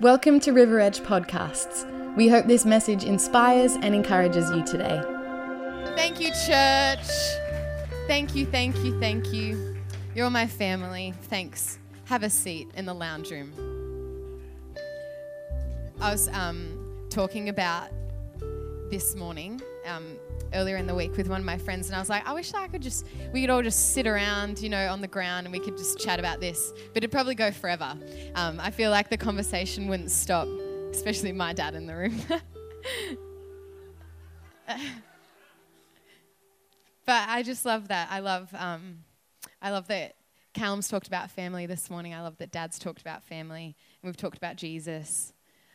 Welcome to River Edge Podcasts. We hope this message inspires and encourages you today. Thank you, church. Thank you, thank you, thank you. You're my family. Thanks. Have a seat in the lounge room. I was um, talking about this morning, um, earlier in the week, with one of my friends, and I was like, I wish I could just, we could all just sit around, you know, on the ground and we could just chat about this, but it'd probably go forever. Um, I feel like the conversation wouldn't stop, especially my dad in the room. but I just love that. I love, um, I love that Callum's talked about family this morning. I love that Dad's talked about family, and we've talked about Jesus.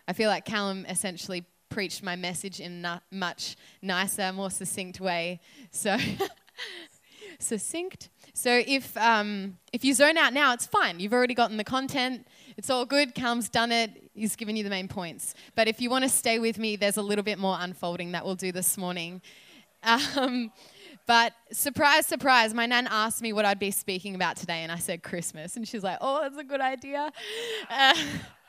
I feel like Callum essentially preached my message in a much nicer, more succinct way. So, succinct. So if um, if you zone out now, it's fine. You've already gotten the content. It's all good. Callum's done it. He's given you the main points. But if you want to stay with me, there's a little bit more unfolding that we'll do this morning. Um, but surprise, surprise, my nan asked me what I'd be speaking about today, and I said Christmas, and she's like, "Oh, that's a good idea." Uh,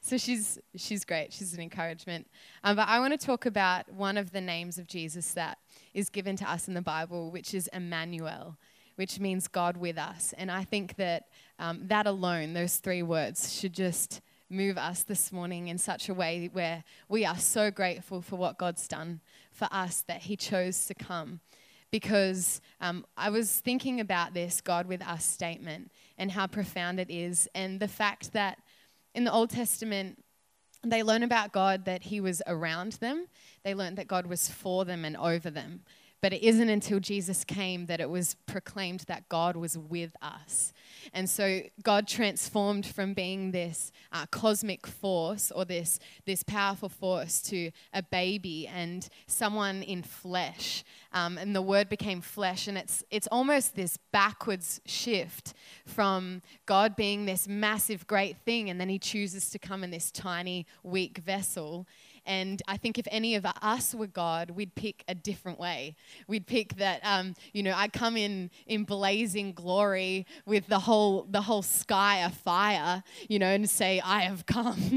so she's she's great. She's an encouragement. Um, but I want to talk about one of the names of Jesus that is given to us in the Bible, which is Emmanuel, which means God with us. And I think that um, that alone, those three words, should just move us this morning in such a way where we are so grateful for what God's done for us that He chose to come. Because um, I was thinking about this God with us statement and how profound it is, and the fact that in the Old Testament, they learn about God that He was around them. They learned that God was for them and over them. But it isn't until Jesus came that it was proclaimed that God was with us. And so God transformed from being this uh, cosmic force or this, this powerful force to a baby and someone in flesh. Um, and the word became flesh. And it's, it's almost this backwards shift from God being this massive, great thing, and then he chooses to come in this tiny, weak vessel and I think if any of us were God, we'd pick a different way. We'd pick that, um, you know, I come in in blazing glory with the whole the whole sky afire, you know, and say, I have come.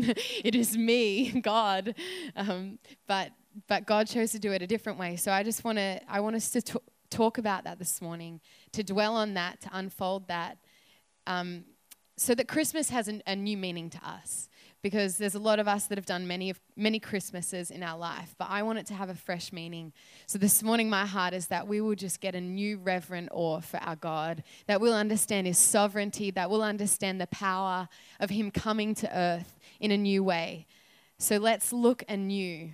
it is me, God. Um, but but God chose to do it a different way. So I just want to I want us to t- talk about that this morning, to dwell on that, to unfold that. Um, so that Christmas has an, a new meaning to us because there's a lot of us that have done many of many Christmases in our life, but I want it to have a fresh meaning. So this morning my heart is that we will just get a new reverent awe for our God, that we'll understand his sovereignty, that we'll understand the power of him coming to earth in a new way. So let's look anew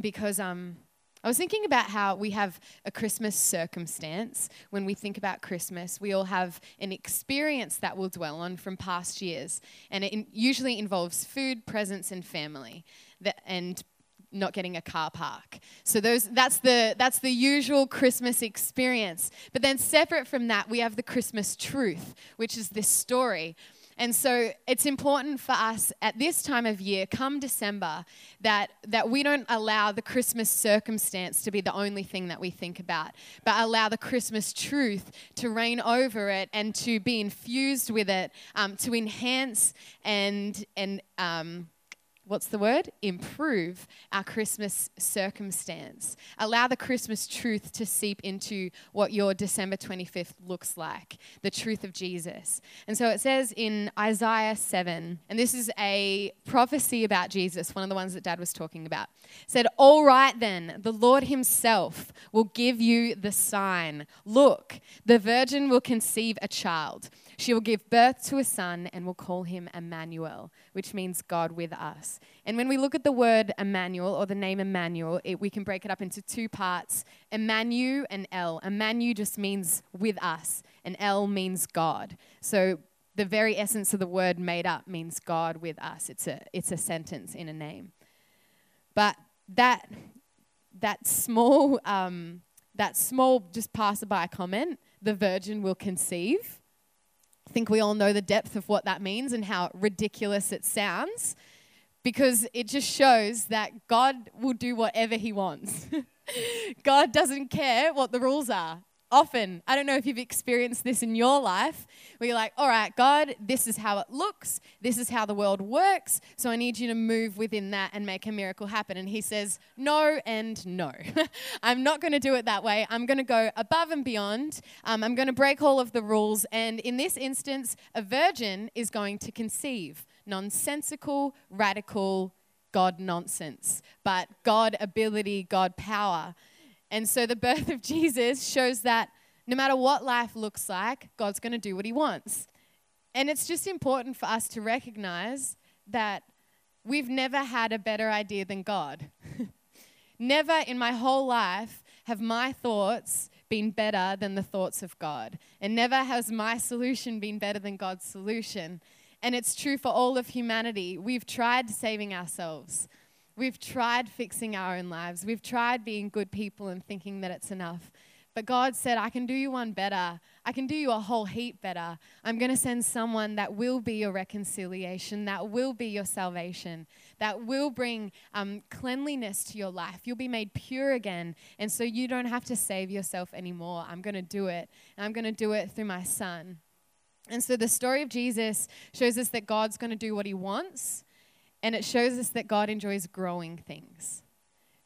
because um I was thinking about how we have a Christmas circumstance. When we think about Christmas, we all have an experience that we'll dwell on from past years. And it in, usually involves food, presents, and family. That, and not getting a car park. So those that's the that's the usual Christmas experience. But then separate from that, we have the Christmas truth, which is this story and so it's important for us at this time of year, come December, that, that we don't allow the Christmas circumstance to be the only thing that we think about, but allow the Christmas truth to reign over it and to be infused with it, um, to enhance and, and um, what's the word? Improve our Christmas circumstance. Allow the Christmas truth to seep into what your December 25th looks like the truth of Jesus. And so it says in Isaiah 7, and this is a prophecy about Jesus, one of the ones that Dad was talking about. said, All right then, the Lord Himself will give you the sign. Look, the virgin will conceive a child. She will give birth to a son and will call him Emmanuel, which means God with us. And when we look at the word Emmanuel or the name Emmanuel, it, we can break it up into two parts Emmanuel and El. Emmanuel just means with us, and El means God. So the very essence of the word made up means God with us. It's a, it's a sentence in a name. But that, that small, um, that small just passerby comment, the virgin will conceive, I think we all know the depth of what that means and how ridiculous it sounds because it just shows that God will do whatever He wants. God doesn't care what the rules are. Often. I don't know if you've experienced this in your life, where you're like, all right, God, this is how it looks. This is how the world works. So I need you to move within that and make a miracle happen. And He says, no and no. I'm not going to do it that way. I'm going to go above and beyond. Um, I'm going to break all of the rules. And in this instance, a virgin is going to conceive nonsensical, radical, God nonsense, but God ability, God power. And so the birth of Jesus shows that no matter what life looks like, God's going to do what he wants. And it's just important for us to recognize that we've never had a better idea than God. never in my whole life have my thoughts been better than the thoughts of God. And never has my solution been better than God's solution. And it's true for all of humanity. We've tried saving ourselves. We've tried fixing our own lives. We've tried being good people and thinking that it's enough. But God said, I can do you one better. I can do you a whole heap better. I'm going to send someone that will be your reconciliation, that will be your salvation, that will bring um, cleanliness to your life. You'll be made pure again. And so you don't have to save yourself anymore. I'm going to do it. And I'm going to do it through my son. And so the story of Jesus shows us that God's going to do what he wants and it shows us that God enjoys growing things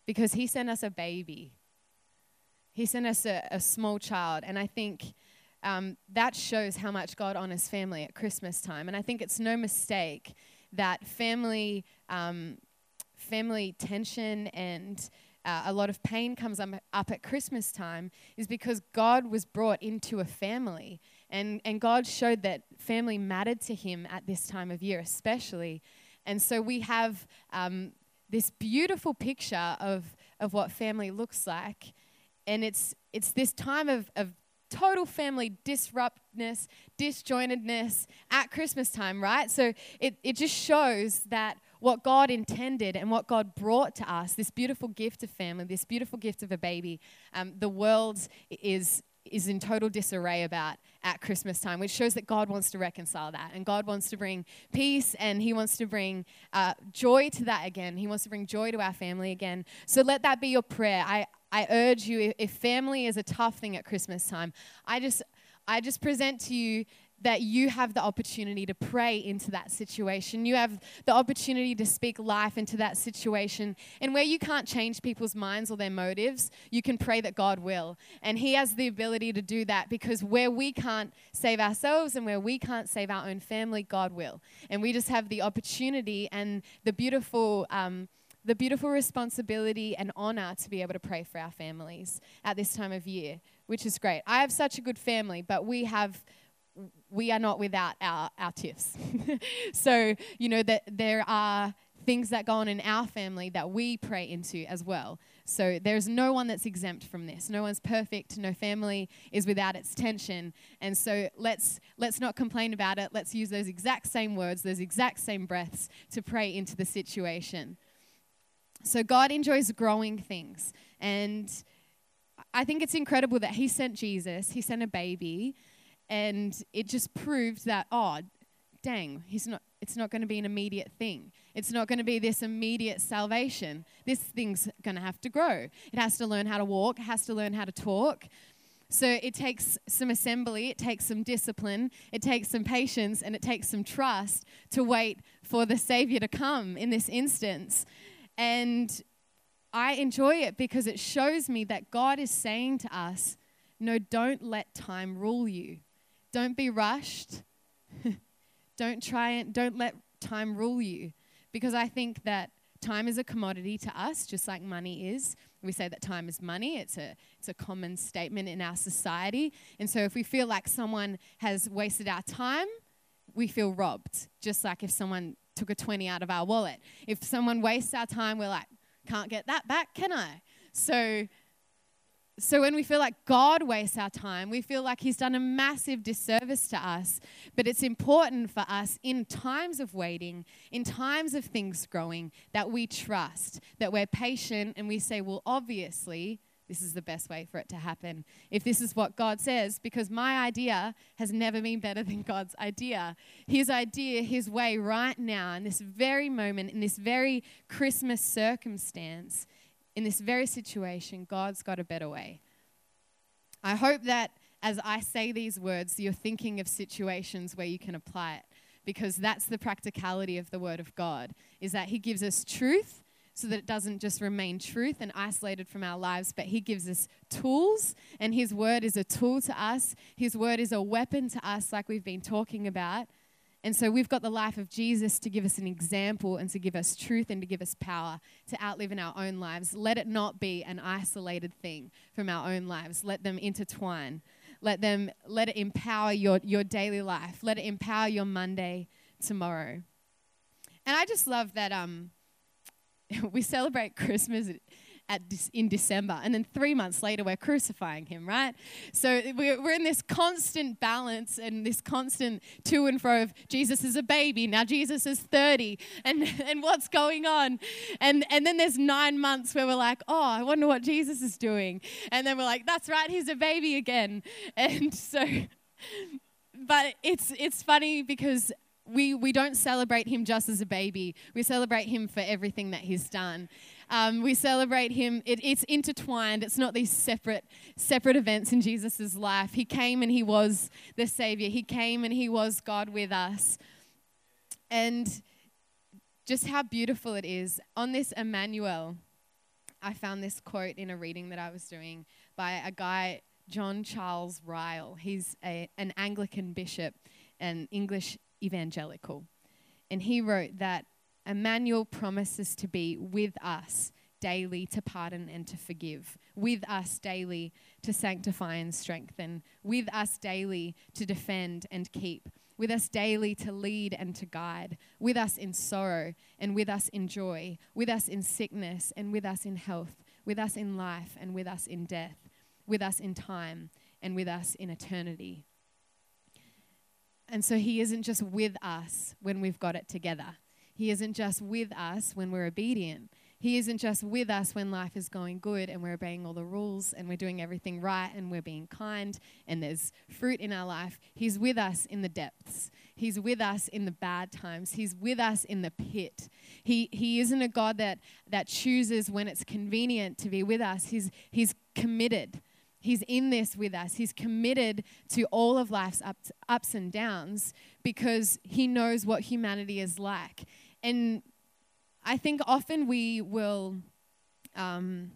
because He sent us a baby. He sent us a, a small child. And I think um, that shows how much God honors family at Christmas time. And I think it's no mistake that family, um, family tension and uh, a lot of pain comes up, up at Christmas time is because God was brought into a family. And, and God showed that family mattered to him at this time of year, especially. And so we have um, this beautiful picture of, of what family looks like. And it's, it's this time of, of total family disruptness, disjointedness at Christmas time, right? So it, it just shows that what God intended and what God brought to us, this beautiful gift of family, this beautiful gift of a baby, um, the world is, is in total disarray about at Christmas time, which shows that God wants to reconcile that. And God wants to bring peace and He wants to bring uh, joy to that again. He wants to bring joy to our family again. So let that be your prayer. I, I urge you, if family is a tough thing at Christmas time, I just, I just present to you that you have the opportunity to pray into that situation. You have the opportunity to speak life into that situation. And where you can't change people's minds or their motives, you can pray that God will. And He has the ability to do that because where we can't save ourselves and where we can't save our own family, God will. And we just have the opportunity and the beautiful. Um, the beautiful responsibility and honor to be able to pray for our families at this time of year, which is great. I have such a good family, but we have we are not without our, our tiffs. so, you know, that there are things that go on in our family that we pray into as well. So there's no one that's exempt from this. No one's perfect. No family is without its tension. And so let's let's not complain about it. Let's use those exact same words, those exact same breaths to pray into the situation. So God enjoys growing things. And I think it's incredible that he sent Jesus, he sent a baby and it just proved that oh dang he's not it's not going to be an immediate thing. It's not going to be this immediate salvation. This thing's going to have to grow. It has to learn how to walk it has to learn how to talk. So it takes some assembly it takes some discipline it takes some patience and it takes some trust to wait for the savior to come in this instance. And i enjoy it because it shows me that god is saying to us no don't let time rule you don't be rushed. don't try and don't let time rule you because I think that time is a commodity to us just like money is. We say that time is money. It's a it's a common statement in our society. And so if we feel like someone has wasted our time, we feel robbed. Just like if someone took a 20 out of our wallet. If someone wastes our time, we're like, can't get that back, can I? So so when we feel like God wastes our time, we feel like He's done a massive disservice to us. But it's important for us in times of waiting, in times of things growing, that we trust, that we're patient, and we say, well, obviously, this is the best way for it to happen. If this is what God says, because my idea has never been better than God's idea. His idea, His way right now, in this very moment, in this very Christmas circumstance, in this very situation, God's got a better way. I hope that as I say these words, you're thinking of situations where you can apply it because that's the practicality of the word of God is that he gives us truth so that it doesn't just remain truth and isolated from our lives, but he gives us tools and his word is a tool to us. His word is a weapon to us like we've been talking about. And so we've got the life of Jesus to give us an example and to give us truth and to give us power to outlive in our own lives. Let it not be an isolated thing from our own lives. Let them intertwine. Let them let it empower your, your daily life. Let it empower your Monday tomorrow. And I just love that um, we celebrate Christmas at, in December, and then three months later, we're crucifying him, right? So we're in this constant balance and this constant to and fro of Jesus is a baby, now Jesus is 30, and, and what's going on? And, and then there's nine months where we're like, oh, I wonder what Jesus is doing. And then we're like, that's right, he's a baby again. And so, but it's, it's funny because we, we don't celebrate him just as a baby. We celebrate him for everything that he's done. Um, we celebrate him. It, it's intertwined. It's not these separate separate events in Jesus' life. He came and he was the Savior. He came and he was God with us. And just how beautiful it is. On this Emmanuel, I found this quote in a reading that I was doing by a guy, John Charles Ryle. He's a, an Anglican bishop, an English evangelical. And he wrote that Emmanuel promises to be with us daily to pardon and to forgive, with us daily to sanctify and strengthen, with us daily to defend and keep, with us daily to lead and to guide, with us in sorrow and with us in joy, with us in sickness and with us in health, with us in life and with us in death, with us in time and with us in eternity. And so he isn't just with us when we've got it together. He isn't just with us when we're obedient. He isn't just with us when life is going good and we're obeying all the rules and we're doing everything right and we're being kind and there's fruit in our life. He's with us in the depths. He's with us in the bad times. He's with us in the pit. He, he isn't a God that, that chooses when it's convenient to be with us. He's, he's committed He's in this with us. He's committed to all of life's ups, ups and downs because he knows what humanity is like. And I think often we will um,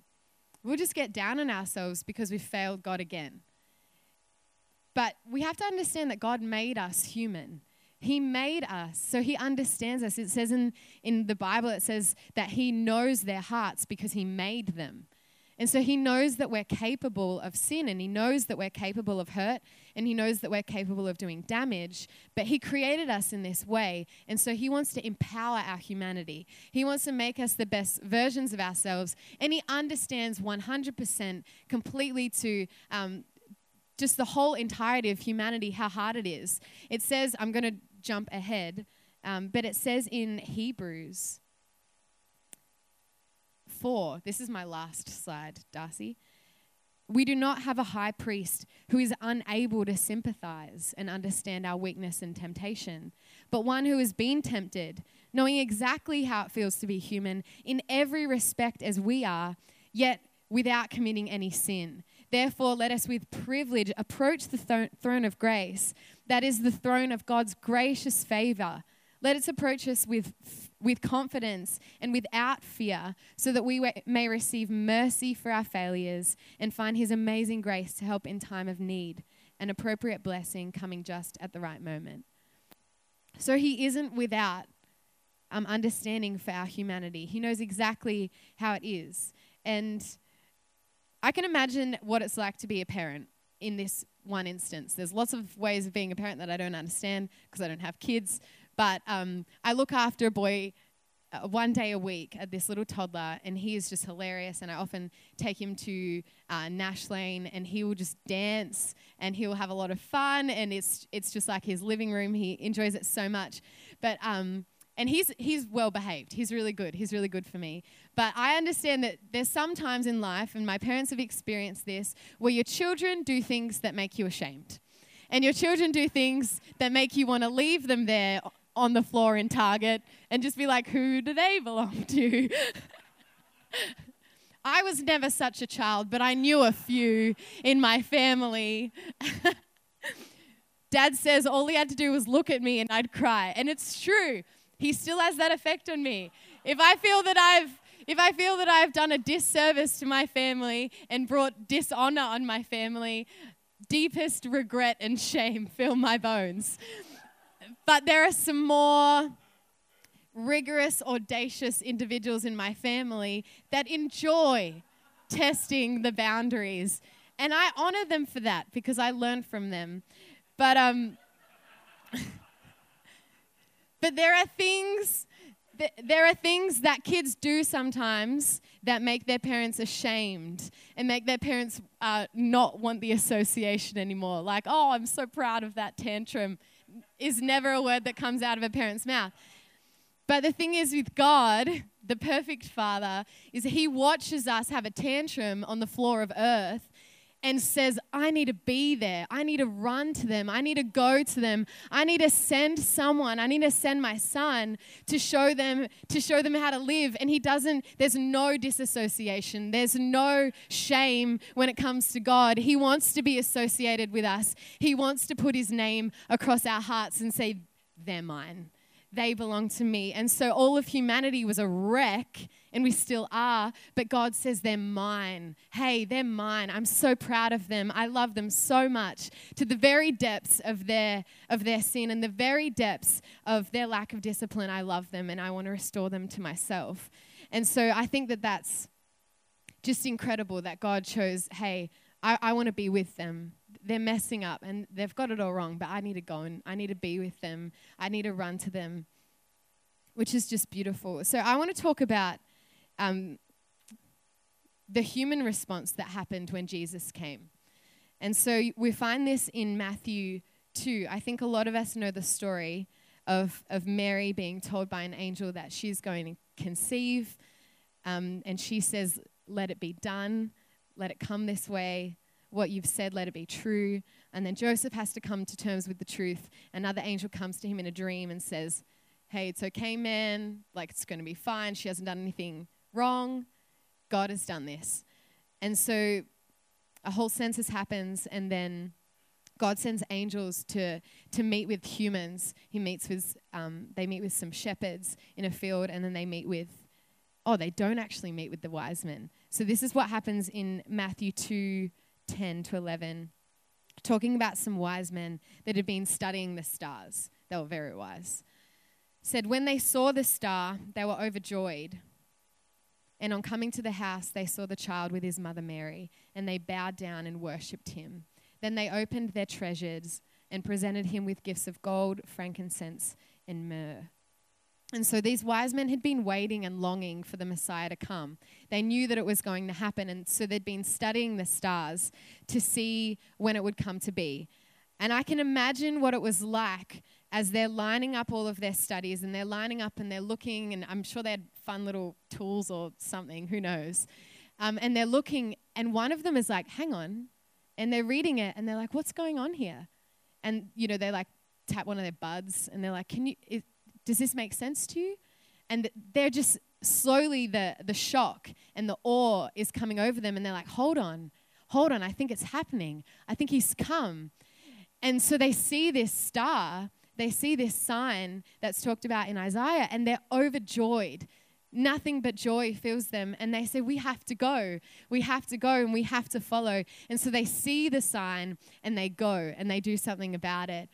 we'll just get down on ourselves because we failed God again. But we have to understand that God made us human. He made us, so He understands us. It says in, in the Bible, it says that He knows their hearts because He made them. And so he knows that we're capable of sin and he knows that we're capable of hurt and he knows that we're capable of doing damage. But he created us in this way. And so he wants to empower our humanity. He wants to make us the best versions of ourselves. And he understands 100% completely to. Um, just the whole entirety of humanity, how hard it is. It says, I'm going to jump ahead, um, but it says in Hebrews 4, this is my last slide, Darcy. We do not have a high priest who is unable to sympathize and understand our weakness and temptation, but one who has been tempted, knowing exactly how it feels to be human in every respect as we are, yet without committing any sin. Therefore, let us with privilege approach the th- throne of grace, that is the throne of God's gracious favor let us approach us with, with confidence and without fear, so that we may receive mercy for our failures and find His amazing grace to help in time of need, an appropriate blessing coming just at the right moment. So He isn't without um, understanding for our humanity. He knows exactly how it is. And I can imagine what it's like to be a parent in this one instance. There's lots of ways of being a parent that I don't understand because I don't have kids. But um, I look after a boy uh, one day a week at this little toddler, and he is just hilarious. And I often take him to uh, Nash Lane, and he will just dance, and he will have a lot of fun, and it's it's just like his living room. He enjoys it so much. But um, and he's he's well behaved. He's really good. He's really good for me. But I understand that there's some times in life, and my parents have experienced this, where your children do things that make you ashamed. And your children do things that make you want to leave them there on the floor in Target and just be like, who do they belong to? I was never such a child, but I knew a few in my family. Dad says all he had to do was look at me and I'd cry. And it's true. He still has that effect on me. If I feel that I've if I feel that I've done a disservice to my family and brought dishonor on my family, deepest regret and shame fill my bones. But there are some more rigorous, audacious individuals in my family that enjoy testing the boundaries. And I honor them for that because I learn from them. But um but there are things there are things that kids do sometimes that make their parents ashamed and make their parents uh, not want the association anymore. Like, oh, I'm so proud of that tantrum, is never a word that comes out of a parent's mouth. But the thing is with God, the perfect father, is he watches us have a tantrum on the floor of earth and says, I need to be there. I need to run to them. I need to go to them. I need to send someone. I need to send my son to show them to show them how to live. And he doesn't there's no disassociation. There's no shame when it comes to God. He wants to be associated with us. He wants to put his name across our hearts and say they're mine they belong to me. And so all of humanity was a wreck, and we still are, but God says they're mine. Hey, they're mine. I'm so proud of them. I love them so much. To the very depths of their of their sin and the very depths of their lack of discipline, I love them and I want to restore them to myself. And so I think that that's just incredible that God chose, hey, I, I want to be with them they're messing up and they've got it all wrong, but I need to go and I need to be with them. I need to run to them, which is just beautiful. So I want to talk about um, the human response that happened when Jesus came. And so we find this in Matthew 2. I think a lot of us know the story of, of Mary being told by an angel that she's going to conceive. Um, and she says, Let it be done, let it come this way what you've said, let it be true. And then Joseph has to come to terms with the truth. Another angel comes to him in a dream and says, Hey, it's okay, man. Like, it's going to be fine. She hasn't done anything wrong. God has done this. And so a whole census happens, and then God sends angels to, to meet with humans. He meets with, um, they meet with some shepherds in a field, and then they meet with, oh, they don't actually meet with the wise men. So this is what happens in Matthew 2 10 to 11, talking about some wise men that had been studying the stars. They were very wise. Said, when they saw the star, they were overjoyed. And on coming to the house, they saw the child with his mother Mary, and they bowed down and worshipped him. Then they opened their treasures and presented him with gifts of gold, frankincense, and myrrh. And so these wise men had been waiting and longing for the Messiah to come. They knew that it was going to happen, and so they'd been studying the stars to see when it would come to be. And I can imagine what it was like as they're lining up all of their studies and they're lining up and they're looking, and I'm sure they had fun little tools or something, who knows. Um, and they're looking, and one of them is like, hang on. And they're reading it, and they're like, what's going on here? And, you know, they like tap one of their buds, and they're like, can you, is, does this make sense to you? And they're just slowly the, the shock and the awe is coming over them, and they're like, hold on, hold on, I think it's happening. I think he's come. And so they see this star, they see this sign that's talked about in Isaiah, and they're overjoyed. Nothing but joy fills them, and they say, We have to go. We have to go, and we have to follow. And so they see the sign, and they go, and they do something about it.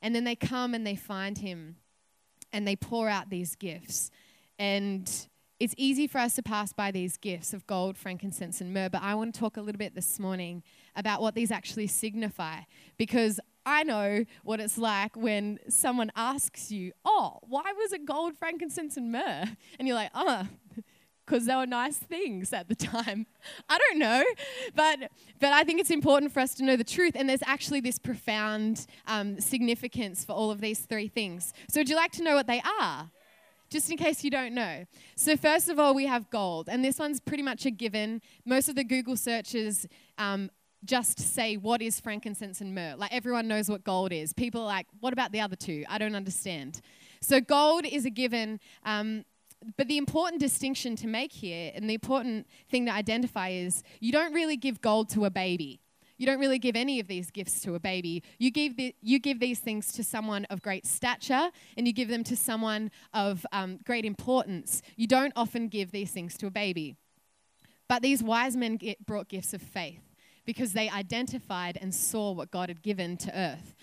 And then they come and they find him and they pour out these gifts. And it's easy for us to pass by these gifts of gold, frankincense, and myrrh, but I want to talk a little bit this morning about what these actually signify because I know what it's like when someone asks you, Oh, why was it gold, frankincense, and myrrh? And you're like, Oh, because they were nice things at the time. I don't know, but but I think it's important for us to know the truth. And there's actually this profound um, significance for all of these three things. So would you like to know what they are? Just in case you don't know. So first of all, we have gold, and this one's pretty much a given. Most of the Google searches um, just say what is frankincense and myrrh. Like everyone knows what gold is. People are like, what about the other two? I don't understand. So gold is a given. Um, but the important distinction to make here, and the important thing to identify is you don't really give gold to a baby. You don't really give any of these gifts to a baby. You give, the, you give these things to someone of great stature and you give them to someone of um, great importance. You don't often give these things to a baby. But these wise men get, brought gifts of faith because they identified and saw what God had given to earth.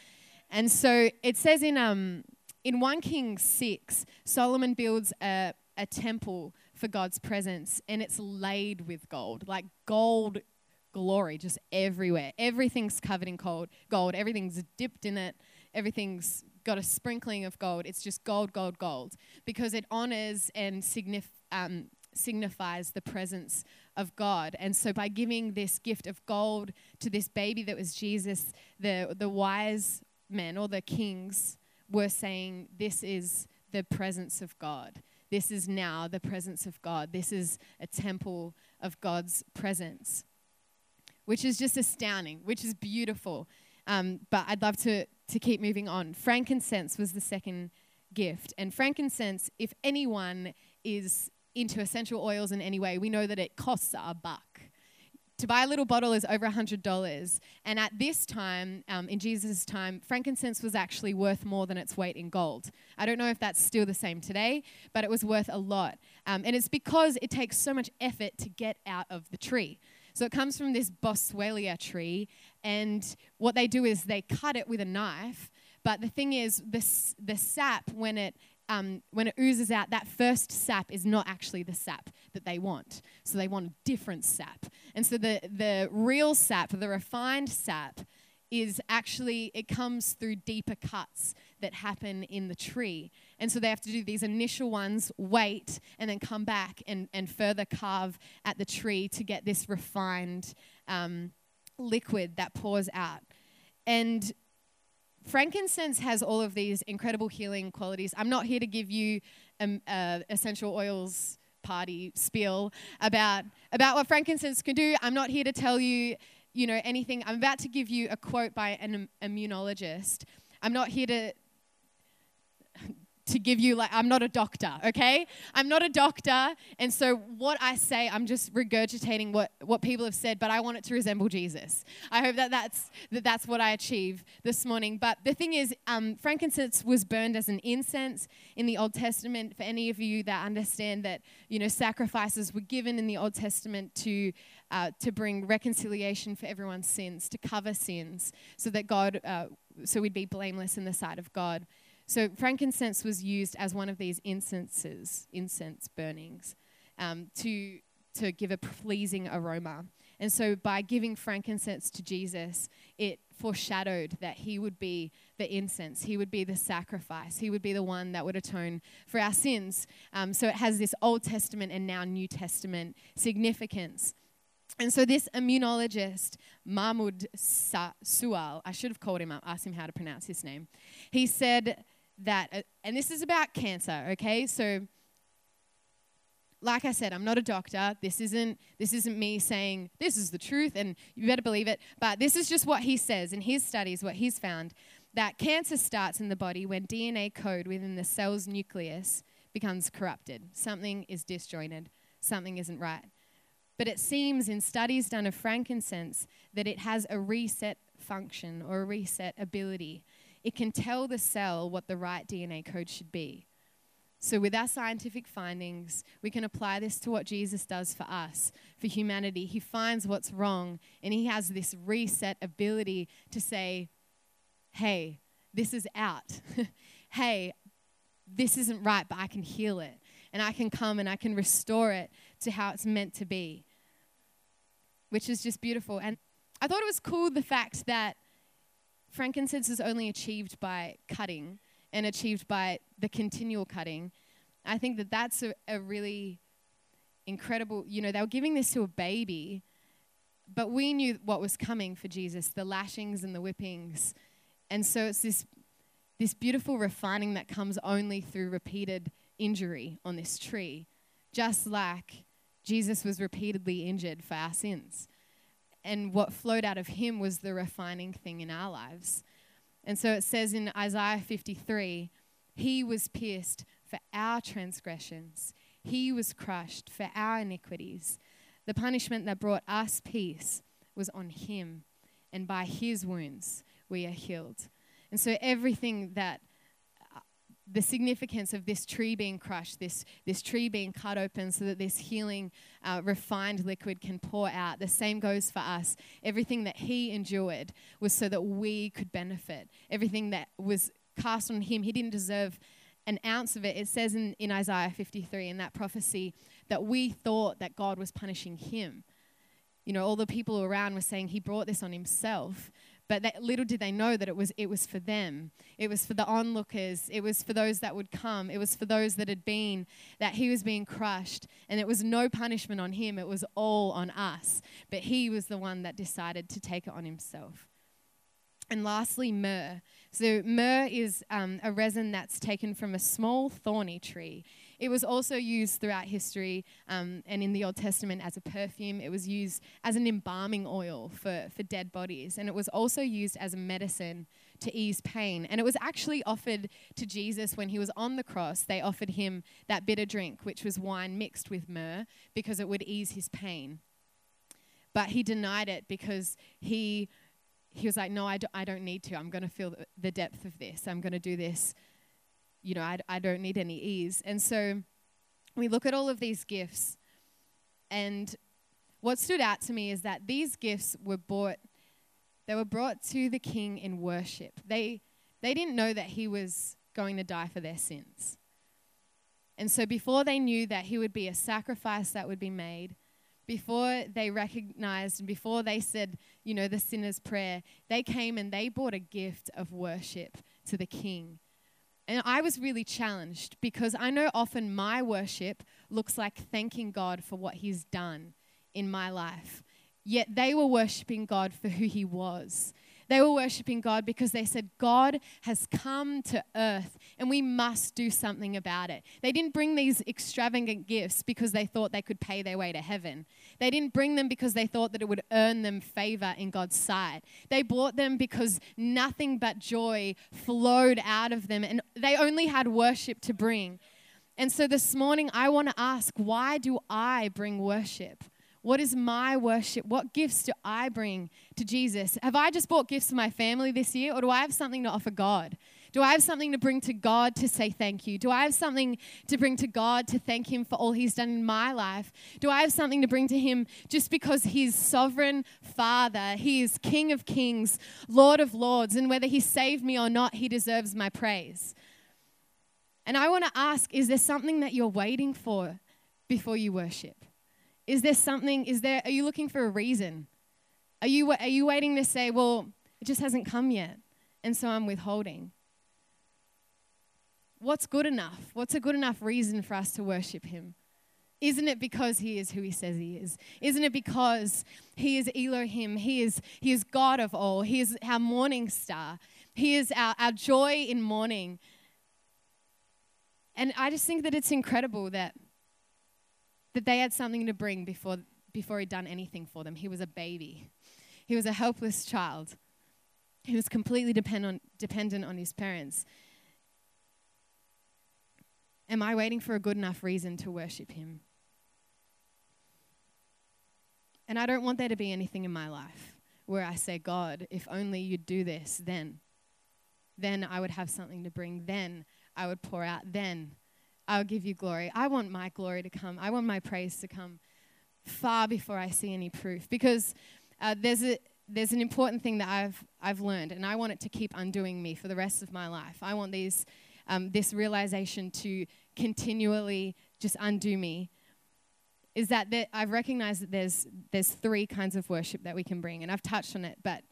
And so it says in, um, in 1 Kings 6, Solomon builds a, a temple for God's presence and it's laid with gold. Like gold glory just everywhere. Everything's covered in gold, gold. Everything's dipped in it. Everything's got a sprinkling of gold. It's just gold, gold, gold because it honors and signif- um, signifies the presence of God. And so by giving this gift of gold to this baby that was Jesus, the, the wise men or the kings were saying, This is the presence of God. This is now the presence of God. This is a temple of God's presence which is just astounding, which is beautiful. Um, but I'd love to, to keep moving on. Frankincense was the second gift. And frankincense, if anyone is into essential oils in any way, we know that it costs a buck. To buy a little bottle is over $100. And at this time, um, in Jesus' time, frankincense was actually worth more than its weight in gold. I don't know if that's still the same today, but it was worth a lot. Um, and it's because it takes so much effort to get out of the tree. So it comes from this boswellia tree, and what they do is they cut it with a knife. But the thing is, this, the sap, when it um, when it oozes out, that first sap is not actually the sap that they want. So they want a different sap. And so the, the real sap, the refined sap, is actually, it comes through deeper cuts that happen in the tree. And so they have to do these initial ones, wait, and then come back and, and further carve at the tree to get this refined um, liquid that pours out. And frankincense has all of these incredible healing qualities. I'm not here to give you um, uh, essential oils party spiel about about what frankincense can do. I'm not here to tell you you know, anything. I'm about to give you a quote by an immunologist. I'm not here to to give you like I'm not a doctor, okay? I'm not a doctor, and so what I say, I'm just regurgitating what what people have said, but I want it to resemble Jesus. I hope that that's that that's what I achieve this morning. But the thing is, um, frankincense was burned as an incense in the Old Testament. For any of you that understand that, you know, sacrifices were given in the Old Testament to uh, to bring reconciliation for everyone's sins, to cover sins, so that God, uh, so we'd be blameless in the sight of God. So frankincense was used as one of these incenses, incense burnings, um, to to give a pleasing aroma. And so by giving frankincense to Jesus, it foreshadowed that he would be the incense, he would be the sacrifice, he would be the one that would atone for our sins. Um, so it has this Old Testament and now New Testament significance. And so this immunologist, Mahmoud Suhail, I should have called him up, asked him how to pronounce his name. He said that, uh, and this is about cancer, okay? So, like I said, I'm not a doctor. This isn't, this isn't me saying this is the truth and you better believe it. But this is just what he says in his studies, what he's found that cancer starts in the body when DNA code within the cell's nucleus becomes corrupted. Something is disjointed, something isn't right. But it seems in studies done of frankincense that it has a reset function or a reset ability. It can tell the cell what the right DNA code should be. So, with our scientific findings, we can apply this to what Jesus does for us, for humanity. He finds what's wrong, and He has this reset ability to say, hey, this is out. hey, this isn't right, but I can heal it. And I can come and I can restore it to how it's meant to be which is just beautiful. And I thought it was cool the fact that frankincense is only achieved by cutting and achieved by the continual cutting. I think that that's a, a really incredible, you know, they were giving this to a baby, but we knew what was coming for Jesus the lashings and the whippings. And so it's this, this beautiful refining that comes only through repeated injury on this tree, just like Jesus was repeatedly injured for our sins. And what flowed out of him was the refining thing in our lives. And so it says in Isaiah 53 He was pierced for our transgressions, He was crushed for our iniquities. The punishment that brought us peace was on him, and by his wounds we are healed. And so everything that the significance of this tree being crushed, this, this tree being cut open so that this healing, uh, refined liquid can pour out. The same goes for us. Everything that He endured was so that we could benefit. Everything that was cast on Him, He didn't deserve an ounce of it. It says in, in Isaiah 53 in that prophecy that we thought that God was punishing Him. You know, all the people around were saying He brought this on Himself. But that, little did they know that it was, it was for them. It was for the onlookers. It was for those that would come. It was for those that had been, that he was being crushed. And it was no punishment on him, it was all on us. But he was the one that decided to take it on himself. And lastly, myrrh. So, myrrh is um, a resin that's taken from a small thorny tree. It was also used throughout history um, and in the Old Testament as a perfume. It was used as an embalming oil for, for dead bodies. And it was also used as a medicine to ease pain. And it was actually offered to Jesus when he was on the cross. They offered him that bitter drink, which was wine mixed with myrrh, because it would ease his pain. But he denied it because he he was like, No, I, I don't need to. I'm going to feel the depth of this. I'm going to do this. You know, I, I don't need any ease. And so we look at all of these gifts, and what stood out to me is that these gifts were brought, they were brought to the king in worship. They, they didn't know that he was going to die for their sins. And so before they knew that he would be a sacrifice that would be made, before they recognized and before they said, you know, the sinner's prayer, they came and they brought a gift of worship to the king. And I was really challenged because I know often my worship looks like thanking God for what he's done in my life. Yet they were worshiping God for who he was. They were worshiping God because they said, God has come to earth and we must do something about it. They didn't bring these extravagant gifts because they thought they could pay their way to heaven. They didn't bring them because they thought that it would earn them favor in God's sight. They brought them because nothing but joy flowed out of them and they only had worship to bring. And so this morning, I want to ask why do I bring worship? What is my worship? What gifts do I bring to Jesus? Have I just bought gifts for my family this year, or do I have something to offer God? Do I have something to bring to God to say thank you? Do I have something to bring to God to thank Him for all He's done in my life? Do I have something to bring to Him just because He's sovereign Father? He is King of kings, Lord of lords, and whether He saved me or not, He deserves my praise. And I want to ask is there something that you're waiting for before you worship? Is there something, is there, are you looking for a reason? Are you, are you waiting to say, well, it just hasn't come yet, and so I'm withholding? What's good enough? What's a good enough reason for us to worship Him? Isn't it because He is who He says He is? Isn't it because He is Elohim? He is, he is God of all. He is our morning star. He is our, our joy in mourning. And I just think that it's incredible that that they had something to bring before, before he'd done anything for them. He was a baby, he was a helpless child. He was completely depend on, dependent on his parents. Am I waiting for a good enough reason to worship him? And I don't want there to be anything in my life where I say, God, if only you'd do this, then. Then I would have something to bring. Then I would pour out. Then I would give you glory. I want my glory to come. I want my praise to come far before I see any proof. Because uh, there's, a, there's an important thing that I've, I've learned, and I want it to keep undoing me for the rest of my life. I want these, um, this realization to continually just undo me. Is that I've recognized that there's, there's three kinds of worship that we can bring, and I've touched on it, but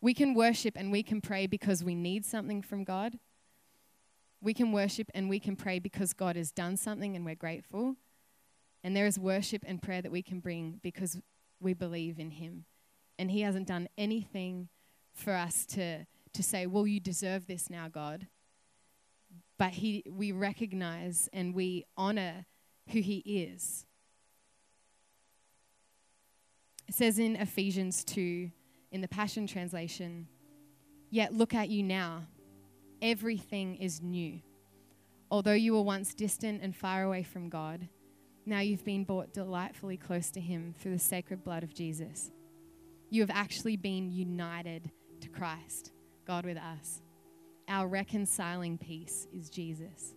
we can worship and we can pray because we need something from God we can worship and we can pray because God has done something and we're grateful. And there is worship and prayer that we can bring because we believe in Him. And He hasn't done anything for us to, to say, well, you deserve this now, God. But he, we recognize and we honor who He is. It says in Ephesians 2, in the Passion Translation, Yet look at you now everything is new. although you were once distant and far away from God, now you've been brought delightfully close to Him through the sacred blood of Jesus. You have actually been united to Christ, God with us. Our reconciling peace is Jesus.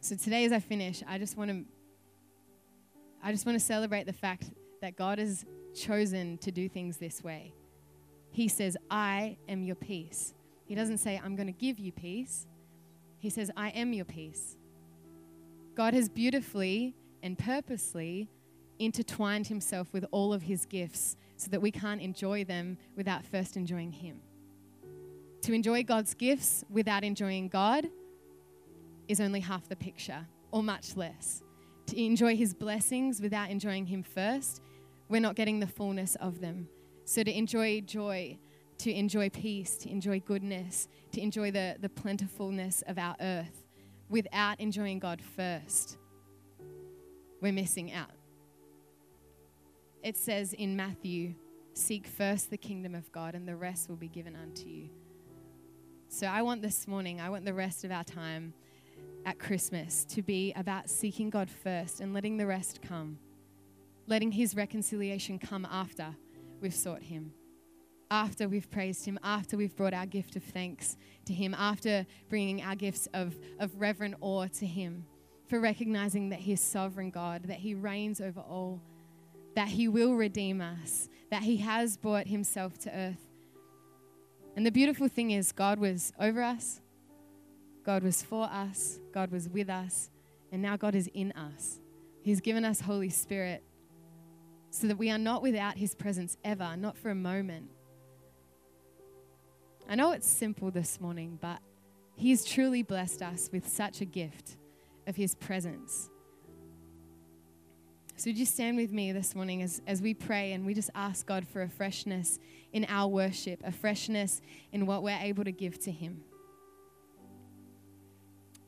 So today, as I finish, I just want to. I just want to celebrate the fact that God has chosen to do things this way. He says, I am your peace. He doesn't say, I'm going to give you peace. He says, I am your peace. God has beautifully and purposely intertwined himself with all of his gifts so that we can't enjoy them without first enjoying him. To enjoy God's gifts without enjoying God is only half the picture, or much less. To enjoy his blessings without enjoying him first, we're not getting the fullness of them. So to enjoy joy, to enjoy peace, to enjoy goodness, to enjoy the, the plentifulness of our earth without enjoying God first, we're missing out. It says in Matthew, Seek first the kingdom of God, and the rest will be given unto you. So I want this morning, I want the rest of our time at Christmas to be about seeking God first and letting the rest come, letting His reconciliation come after we've sought Him, after we've praised Him, after we've brought our gift of thanks to Him, after bringing our gifts of, of reverent awe to Him, for recognizing that He is sovereign God, that He reigns over all, that He will redeem us, that He has brought Himself to earth. And the beautiful thing is, God was over us, God was for us, God was with us, and now God is in us. He's given us Holy Spirit so that we are not without His presence ever, not for a moment. I know it's simple this morning, but He's truly blessed us with such a gift of His presence. So, would you stand with me this morning as, as we pray and we just ask God for a freshness in our worship, a freshness in what we're able to give to Him?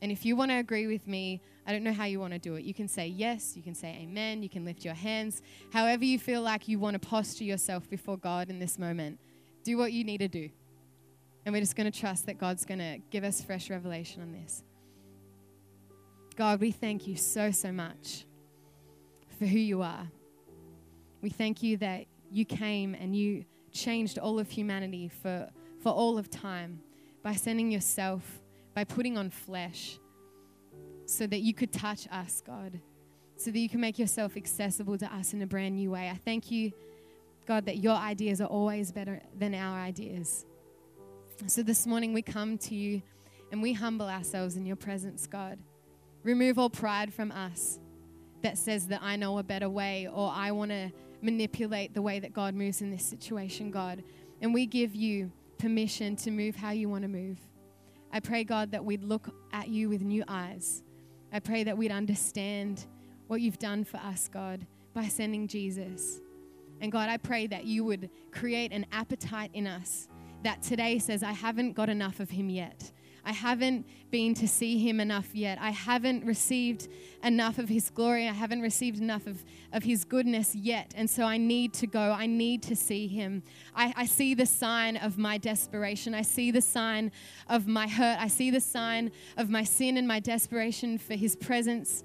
And if you want to agree with me, I don't know how you want to do it. You can say yes, you can say amen, you can lift your hands. However, you feel like you want to posture yourself before God in this moment, do what you need to do. And we're just going to trust that God's going to give us fresh revelation on this. God, we thank you so, so much for who you are. We thank you that you came and you changed all of humanity for, for all of time by sending yourself by putting on flesh so that you could touch us, God, so that you can make yourself accessible to us in a brand new way. I thank you, God, that your ideas are always better than our ideas. So this morning we come to you and we humble ourselves in your presence, God. Remove all pride from us that says that I know a better way or I want to manipulate the way that God moves in this situation, God. And we give you permission to move how you want to move. I pray, God, that we'd look at you with new eyes. I pray that we'd understand what you've done for us, God, by sending Jesus. And God, I pray that you would create an appetite in us that today says, I haven't got enough of him yet. I haven't been to see him enough yet. I haven't received enough of his glory. I haven't received enough of, of his goodness yet. And so I need to go. I need to see him. I, I see the sign of my desperation. I see the sign of my hurt. I see the sign of my sin and my desperation for his presence.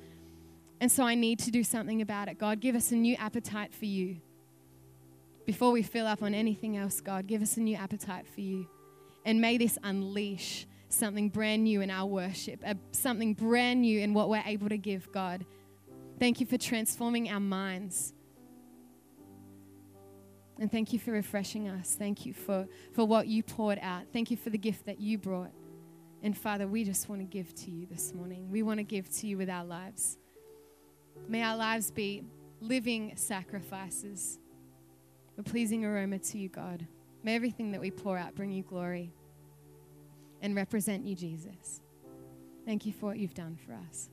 And so I need to do something about it. God, give us a new appetite for you. Before we fill up on anything else, God, give us a new appetite for you. And may this unleash something brand new in our worship, something brand new in what we're able to give, God. Thank you for transforming our minds. And thank you for refreshing us. Thank you for, for what you poured out. Thank you for the gift that you brought. And Father, we just want to give to you this morning. We want to give to you with our lives. May our lives be living sacrifices, a pleasing aroma to you, God. May everything that we pour out bring you glory and represent you, Jesus. Thank you for what you've done for us.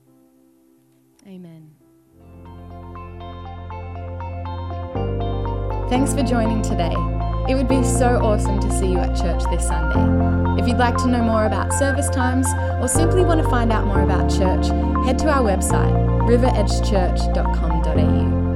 Amen. Thanks for joining today. It would be so awesome to see you at church this Sunday. If you'd like to know more about service times or simply want to find out more about church, head to our website, riveredgechurch.com.au.